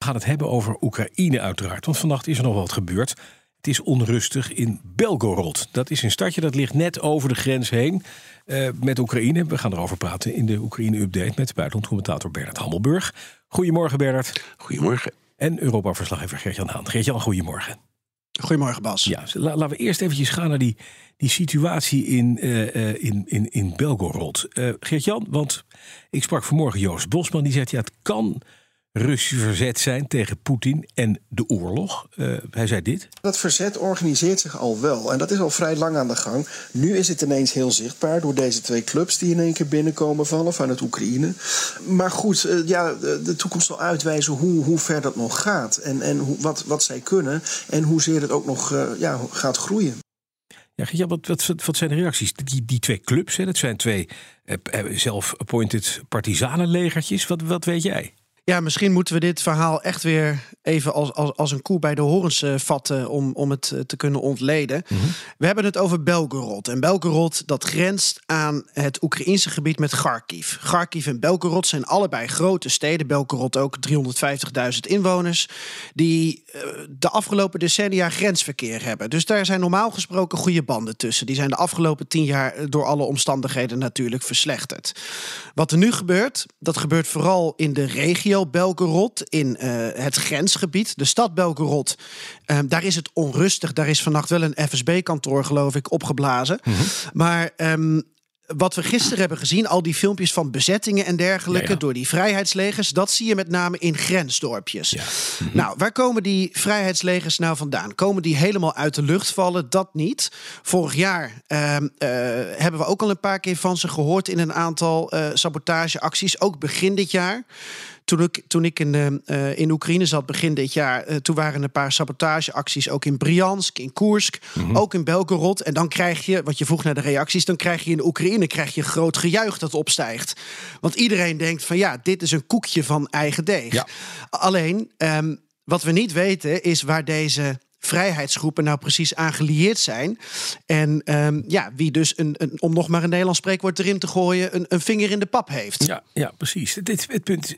We gaan het hebben over Oekraïne uiteraard. Want vannacht is er nog wat gebeurd. Het is onrustig in Belgorod. Dat is een stadje dat ligt net over de grens heen uh, met Oekraïne. We gaan erover praten in de Oekraïne-update met buitenlandcommentator Bernard Hammelburg. Goedemorgen Bernard. Goedemorgen. En Europa-verslaggever Gert-Jan Haan. Gert-Jan, goedemorgen. Goedemorgen Bas. Ja, laten we eerst eventjes gaan naar die, die situatie in, uh, in, in, in Belgorod. Uh, Gert-Jan, want ik sprak vanmorgen Joost Bosman. Die zegt, ja, het kan Russisch verzet zijn tegen Poetin en de oorlog. Uh, hij zei dit. Dat verzet organiseert zich al wel. En dat is al vrij lang aan de gang. Nu is het ineens heel zichtbaar door deze twee clubs die in één keer binnenkomen vallen vanuit Oekraïne. Maar goed, uh, ja, de toekomst zal uitwijzen hoe, hoe ver dat nog gaat. En, en hoe, wat, wat zij kunnen. En hoezeer het ook nog uh, ja, gaat groeien. Ja, wat, wat, wat zijn de reacties? Die, die twee clubs, hè, dat zijn twee zelf-appointed partisanenlegertjes. Wat, wat weet jij? Ja, misschien moeten we dit verhaal echt weer even als, als, als een koe bij de horens uh, vatten om, om het uh, te kunnen ontleden. Mm -hmm. We hebben het over Belgorod. En Belgorod dat grenst aan het Oekraïnse gebied met Kharkiv. Kharkiv en Belgorod zijn allebei grote steden. Belgorod ook 350.000 inwoners. Die uh, de afgelopen decennia grensverkeer hebben. Dus daar zijn normaal gesproken goede banden tussen. Die zijn de afgelopen tien jaar door alle omstandigheden natuurlijk verslechterd. Wat er nu gebeurt, dat gebeurt vooral in de regio Belgorod in uh, het grensgebied. De stad Belgorod, uh, daar is het onrustig. Daar is vannacht wel een FSB-kantoor, geloof ik, opgeblazen. Mm -hmm. Maar um, wat we gisteren hebben gezien, al die filmpjes van bezettingen en dergelijke ja, ja. door die vrijheidslegers, dat zie je met name in grensdorpjes. Ja. Mm -hmm. Nou, waar komen die vrijheidslegers nou vandaan? Komen die helemaal uit de lucht vallen? Dat niet. Vorig jaar uh, uh, hebben we ook al een paar keer van ze gehoord in een aantal uh, sabotageacties, ook begin dit jaar. Toen ik, toen ik in, uh, in Oekraïne zat begin dit jaar, uh, toen waren een paar sabotageacties ook in Briansk, in Koersk, mm -hmm. ook in Belgorod. En dan krijg je, wat je vroeg naar de reacties, dan krijg je in Oekraïne krijg je groot gejuich dat opstijgt. Want iedereen denkt van ja, dit is een koekje van eigen deeg. Ja. Alleen, um, wat we niet weten is waar deze vrijheidsgroepen nou precies aangelieerd zijn. En um, ja, wie dus, een, een, om nog maar een Nederlands spreekwoord erin te gooien, een, een vinger in de pap heeft. Ja, ja precies. Dit, het punt,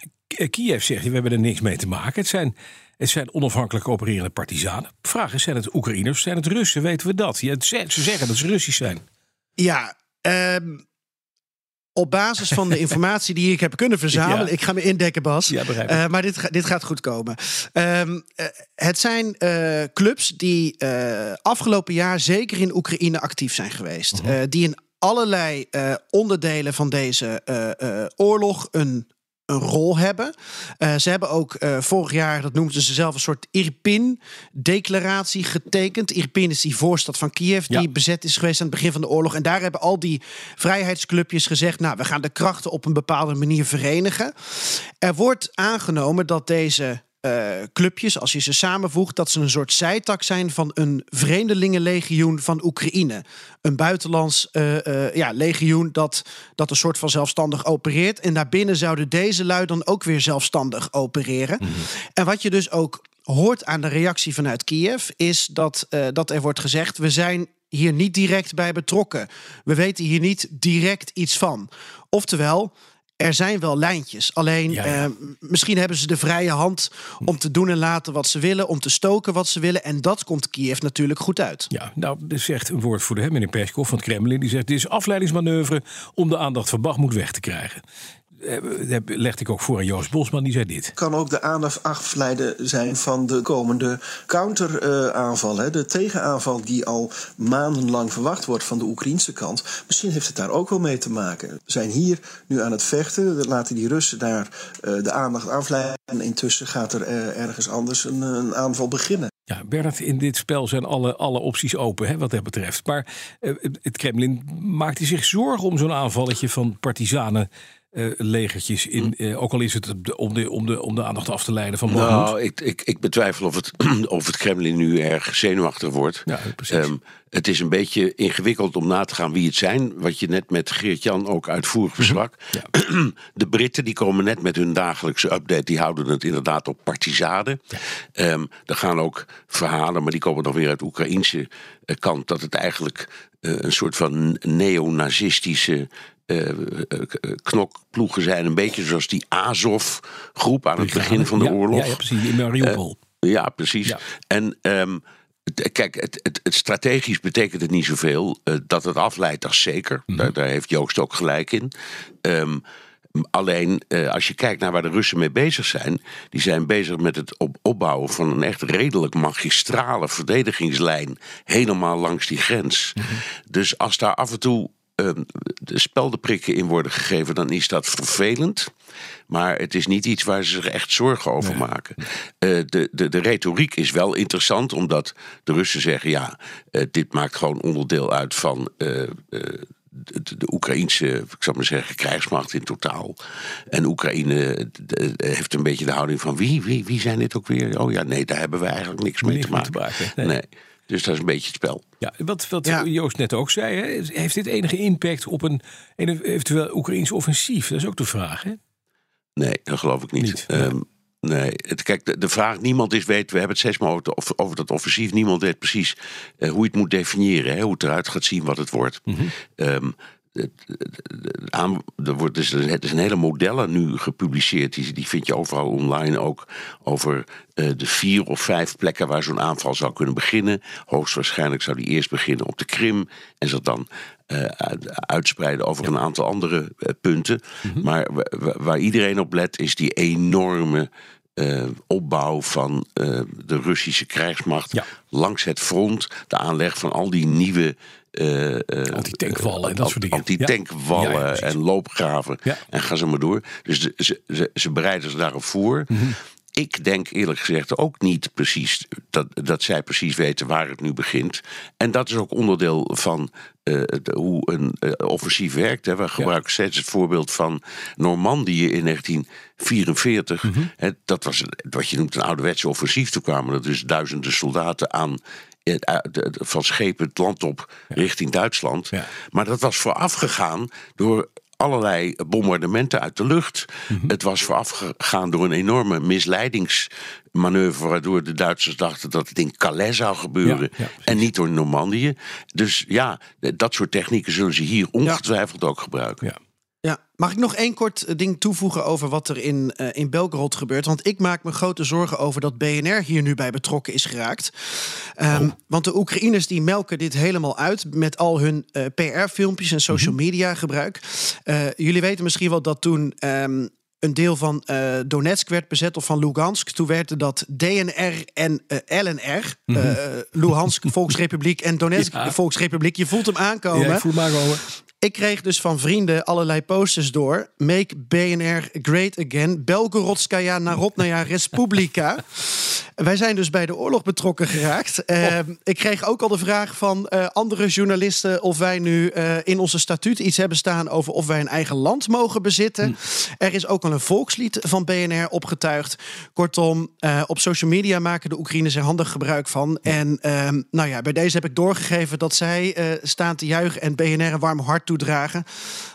Kiev zegt, we hebben er niks mee te maken. Het zijn, het zijn onafhankelijk opererende partisanen. Vraag is, zijn het Oekraïners, zijn het Russen? Weten we dat? Ja, ze zeggen dat ze Russisch zijn. Ja, um, op basis van de informatie die ik heb kunnen verzamelen. Ja. Ik ga me indekken, Bas. Ja, begrijp uh, maar dit, dit gaat goed komen. Um, uh, het zijn uh, clubs die afgelopen jaar zeker in Oekraïne actief zijn geweest. -huh. die in allerlei onderdelen van deze oorlog een een rol hebben. Uh, ze hebben ook uh, vorig jaar, dat noemden ze zelf, een soort Irpin-declaratie getekend. Irpin is die voorstad van Kiev, die ja. bezet is geweest aan het begin van de oorlog. En daar hebben al die vrijheidsclubjes gezegd: Nou, we gaan de krachten op een bepaalde manier verenigen. Er wordt aangenomen dat deze uh, clubjes, als je ze samenvoegt, dat ze een soort zijtak zijn van een vreemdelingenlegioen van Oekraïne. Een buitenlands uh, uh, ja, legioen dat, dat een soort van zelfstandig opereert. En daarbinnen zouden deze lui dan ook weer zelfstandig opereren. Mm -hmm. En wat je dus ook hoort aan de reactie vanuit Kiev, is dat, dat er wordt gezegd: we zijn hier niet direct bij betrokken. We weten hier niet direct iets van. Oftewel, er zijn wel lijntjes. Alleen ja, ja. Uh, misschien hebben ze de vrije hand om te doen en laten wat ze willen, om te stoken wat ze willen. En dat komt Kiev natuurlijk goed uit. Ja, nou, er zegt een woordvoerder, meneer Peskov van het Kremlin, die zegt: dit is afleidingsmanoeuvre om de aandacht van Bachmoed weg te krijgen. Dat legde ik ook voor aan Joost Bosman, die zei dit. Kan ook de aandacht afleiden zijn van de komende counteraanval. Uh, de tegenaanval die al maandenlang verwacht wordt van de Oekraïnse kant. Misschien heeft het daar ook wel mee te maken. We zijn hier nu aan het vechten. Laten die Russen daar uh, de aandacht afleiden. En intussen gaat er uh, ergens anders een, een aanval beginnen. Ja, Bernard, in dit spel zijn alle, alle opties open hè, wat dat betreft. Maar uh, het Kremlin maakte zich zorgen om zo'n aanvalletje van partisanen uh, legertjes in. Uh, ook al is het om de, om, de, om de aandacht af te leiden van Bakhmut. Nou, ik, ik, ik betwijfel of het, of het Kremlin nu erg zenuwachtig wordt. Ja, precies. Um, het is een beetje ingewikkeld om na te gaan wie het zijn. Wat je net met Geert-Jan ook uitvoerig besprak. Ja. De Britten die komen net met hun dagelijkse update. Die houden het inderdaad op partisanen. Ja. Um, er gaan ook verhalen, maar die komen dan weer uit de Oekraïnse kant. Dat het eigenlijk uh, een soort van neonazistische eh, eh, knokploegen zijn. Een beetje zoals die Azov-groep aan het begin van de oorlog. Ja, precies, in Mariupol. Ja, precies. En ehm, kijk, het, het, het strategisch betekent het niet zoveel. Eh, dat het afleidt, dat is zeker. Mhm. daar, daar heeft Joost ook gelijk in. Ehm, alleen, eh, als je kijkt naar waar de Russen mee bezig zijn... die zijn bezig met het op- opbouwen van een echt redelijk magistrale verdedigingslijn... helemaal langs die grens. Mhm. Dus als daar af en toe... ehm, de speldenprikken in worden gegeven, dan is dat vervelend. Maar het is niet iets waar ze zich echt zorgen over maken. Eh, de, de, de retoriek is wel interessant, omdat de Russen zeggen: ja, eh, dit maakt gewoon onderdeel uit van. eh, de, de Oekraïnse, ik zou maar zeggen, krijgsmacht in totaal. En Oekraïne de- heeft een beetje de houding van wie, wie, wie zijn dit ook weer? Oh ja, nee, daar hebben we eigenlijk niks mee te maken. maken, nee. nee. Dus dat is een beetje het spel. Ja, wat, wat Ja. Joost net ook zei, hè, heeft dit enige impact op een, een eventueel Oekraïns offensief? Dat is ook de vraag. Hè? Nee, dat geloof ik niet. Niet, ja. Ehm, nee, het, kijk, de, de vraag, niemand is weet, we hebben het steeds maar over, het- over dat offensief, niemand weet precies eh, hoe je het moet definiëren, hè, hoe het eruit gaat zien, wat het wordt. Mhm. Ehm, aan- er wordt dus, het is een hele modellen nu gepubliceerd, die, die vind je overal online ook, over eh, de vier of vijf plekken waar zo'n aanval zou kunnen beginnen. Hoogstwaarschijnlijk zou die eerst beginnen op de Krim en zich dan eh, uit- uitspreiden over een aantal andere eh, punten. Mhm. Maar wa- wa- waar iedereen op let is die enorme opbouw van de Russische krijgsmacht Ja. langs het front, de aanleg van al die nieuwe eh, eh, Antitankwallen en dat soort dingen. Antitankwallen Ja, ja, precies. en loopgraven. Ja. En ga ze maar door. Dus de- ze, ze, ze bereiden zich daarop voor. Mhm. Ik denk eerlijk gezegd ook niet precies dat, dat zij precies weten waar het nu begint. En dat is ook onderdeel van eh, de- hoe een offensief werkt. Hè. We gebruiken steeds het voorbeeld van Normandië in 1944. Mhm. Hè, dat was wat je noemt een ouderwetse offensief. Toen kwamen er dus duizenden soldaten aan eh, de- van schepen het land op richting Duitsland. Maar dat was voorafgegaan door allerlei bombardementen uit de lucht. Mhm. Het was voorafgegaan door een enorme misleidingsmanoeuvre... waardoor de Duitsers dachten dat het in Calais zou gebeuren... Ja, ja, precies. en niet door Normandië. Dus ja, dat soort technieken zullen ze hier ongetwijfeld ook gebruiken. Ja. Mag ik nog één kort eh, ding toevoegen over wat er in, eh, in Belgorod gebeurt? Want ik maak me grote zorgen over dat BNR hier nu bij betrokken is geraakt. Ehm, Want de Oekraïners die melken dit helemaal uit met al hun eh, PR-filmpjes en social media gebruik. Jullie weten misschien wel dat toen. ehm, een deel van Donetsk werd bezet of van Lugansk. Toen werden dat DNR en LNR. eh, Luhansk Volksrepubliek en Donetsk Ja. Volksrepubliek. Je voelt hem aankomen. Ja, ik voel maar komen. Ik kreeg dus van vrienden allerlei posters door. Make BNR great again. Belgorodskaya Narodnaya Respublika. Wij zijn dus bij de oorlog betrokken geraakt. Eh, ik kreeg ook al de vraag van eh, andere journalisten... of wij nu eh, in onze statuut iets hebben staan... over of wij een eigen land mogen bezitten. Er is ook al een volkslied van BNR opgetuigd. Kortom, eh, op social media maken de Oekraïners er handig gebruik van. En ehm, nou ja, bij deze heb ik doorgegeven dat zij staan te juichen... en BNR een warm hart toedragen.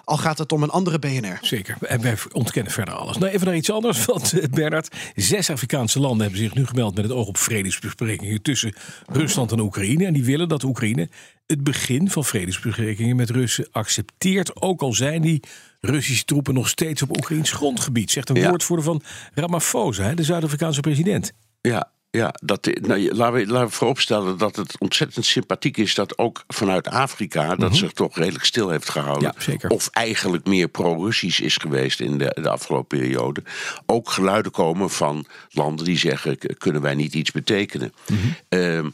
Al gaat het om een andere BNR. Zeker. En wij ontkennen verder alles. Nou, even naar iets anders. Want eh, Bernard, zes Afrikaanse landen hebben zich nu gemeld met het oog op vredesbesprekingen tussen Rusland en Oekraïne. En die willen dat Oekraïne het begin van vredesbesprekingen met Russen accepteert. Ook al zijn die Russische troepen nog steeds op Oekraïns grondgebied. Zegt een Ja. woordvoerder van Ramaphosa, hè, de Zuid-Afrikaanse president. Ja, ja dat, nou, laten, we, laten we vooropstellen dat het ontzettend sympathiek is dat ook vanuit Afrika dat zich toch redelijk stil heeft gehouden. Mhm. Ja, zeker. Of eigenlijk meer pro-Russisch is geweest in de, de afgelopen periode. Ook geluiden komen van landen die zeggen: "K- kunnen wij niet iets betekenen? Mhm. Ehm,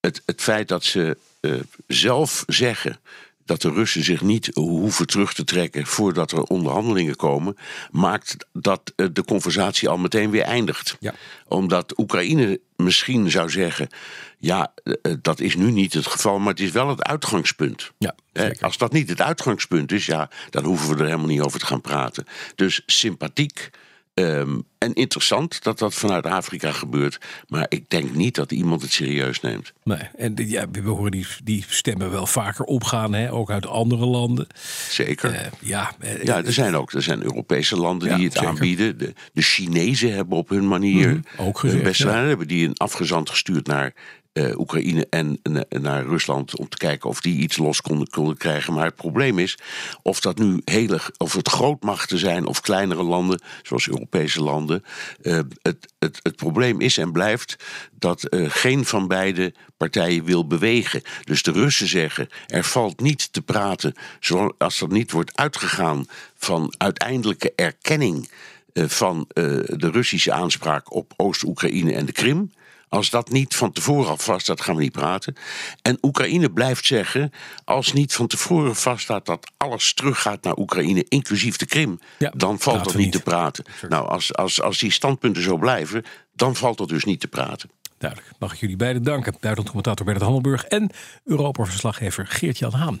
het, het feit dat ze eh, zelf zeggen dat de Russen zich niet hoeven terug te trekken voordat er onderhandelingen komen, maakt dat eh, de conversatie al meteen weer eindigt. Ja. Omdat Oekraïne misschien zou zeggen: ja, eh, dat is nu niet het geval, maar het is wel het uitgangspunt. Ja. Als dat niet het uitgangspunt is, ja, dan hoeven we er helemaal niet over te gaan praten. Dus sympathiek ehm, en interessant dat dat vanuit Afrika gebeurt. Maar ik denk niet dat iemand het serieus neemt. Nee, en ja, we horen die, die stemmen wel vaker opgaan, hè, ook uit andere landen. Zeker. Eh, ja, eh, ja, er zijn ook er zijn Europese landen Ja, die het zeker. aanbieden. De, de Chinezen hebben op hun manier Mhm, ook gezegd, ja. gedaan. hebben die een afgezant gestuurd naar eh, Oekraïne en naar Rusland om te kijken of die iets los konden, krijgen. Maar het probleem is of dat nu hele, of het grootmachten zijn of kleinere landen, zoals Europese landen. Uh, het, het, het probleem is en blijft dat uh, geen van beide partijen wil bewegen. Dus de Russen zeggen er valt niet te praten als er niet wordt uitgegaan van uiteindelijke erkenning van de Russische aanspraak op Oost-Oekraïne en de Krim. Als dat niet van tevoren al vaststaat, gaan we niet praten. En Oekraïne blijft zeggen, als niet van tevoren vaststaat dat alles teruggaat naar Oekraïne, inclusief de Krim, dan valt dat niet, te praten. Nou, als, als, als die standpunten zo blijven, dan valt dat dus niet te praten. Duidelijk. Mag ik jullie beiden danken. Buitenlandcommentator Bernard Hammelburg en Europa-verslaggever Geert-Jan Haan.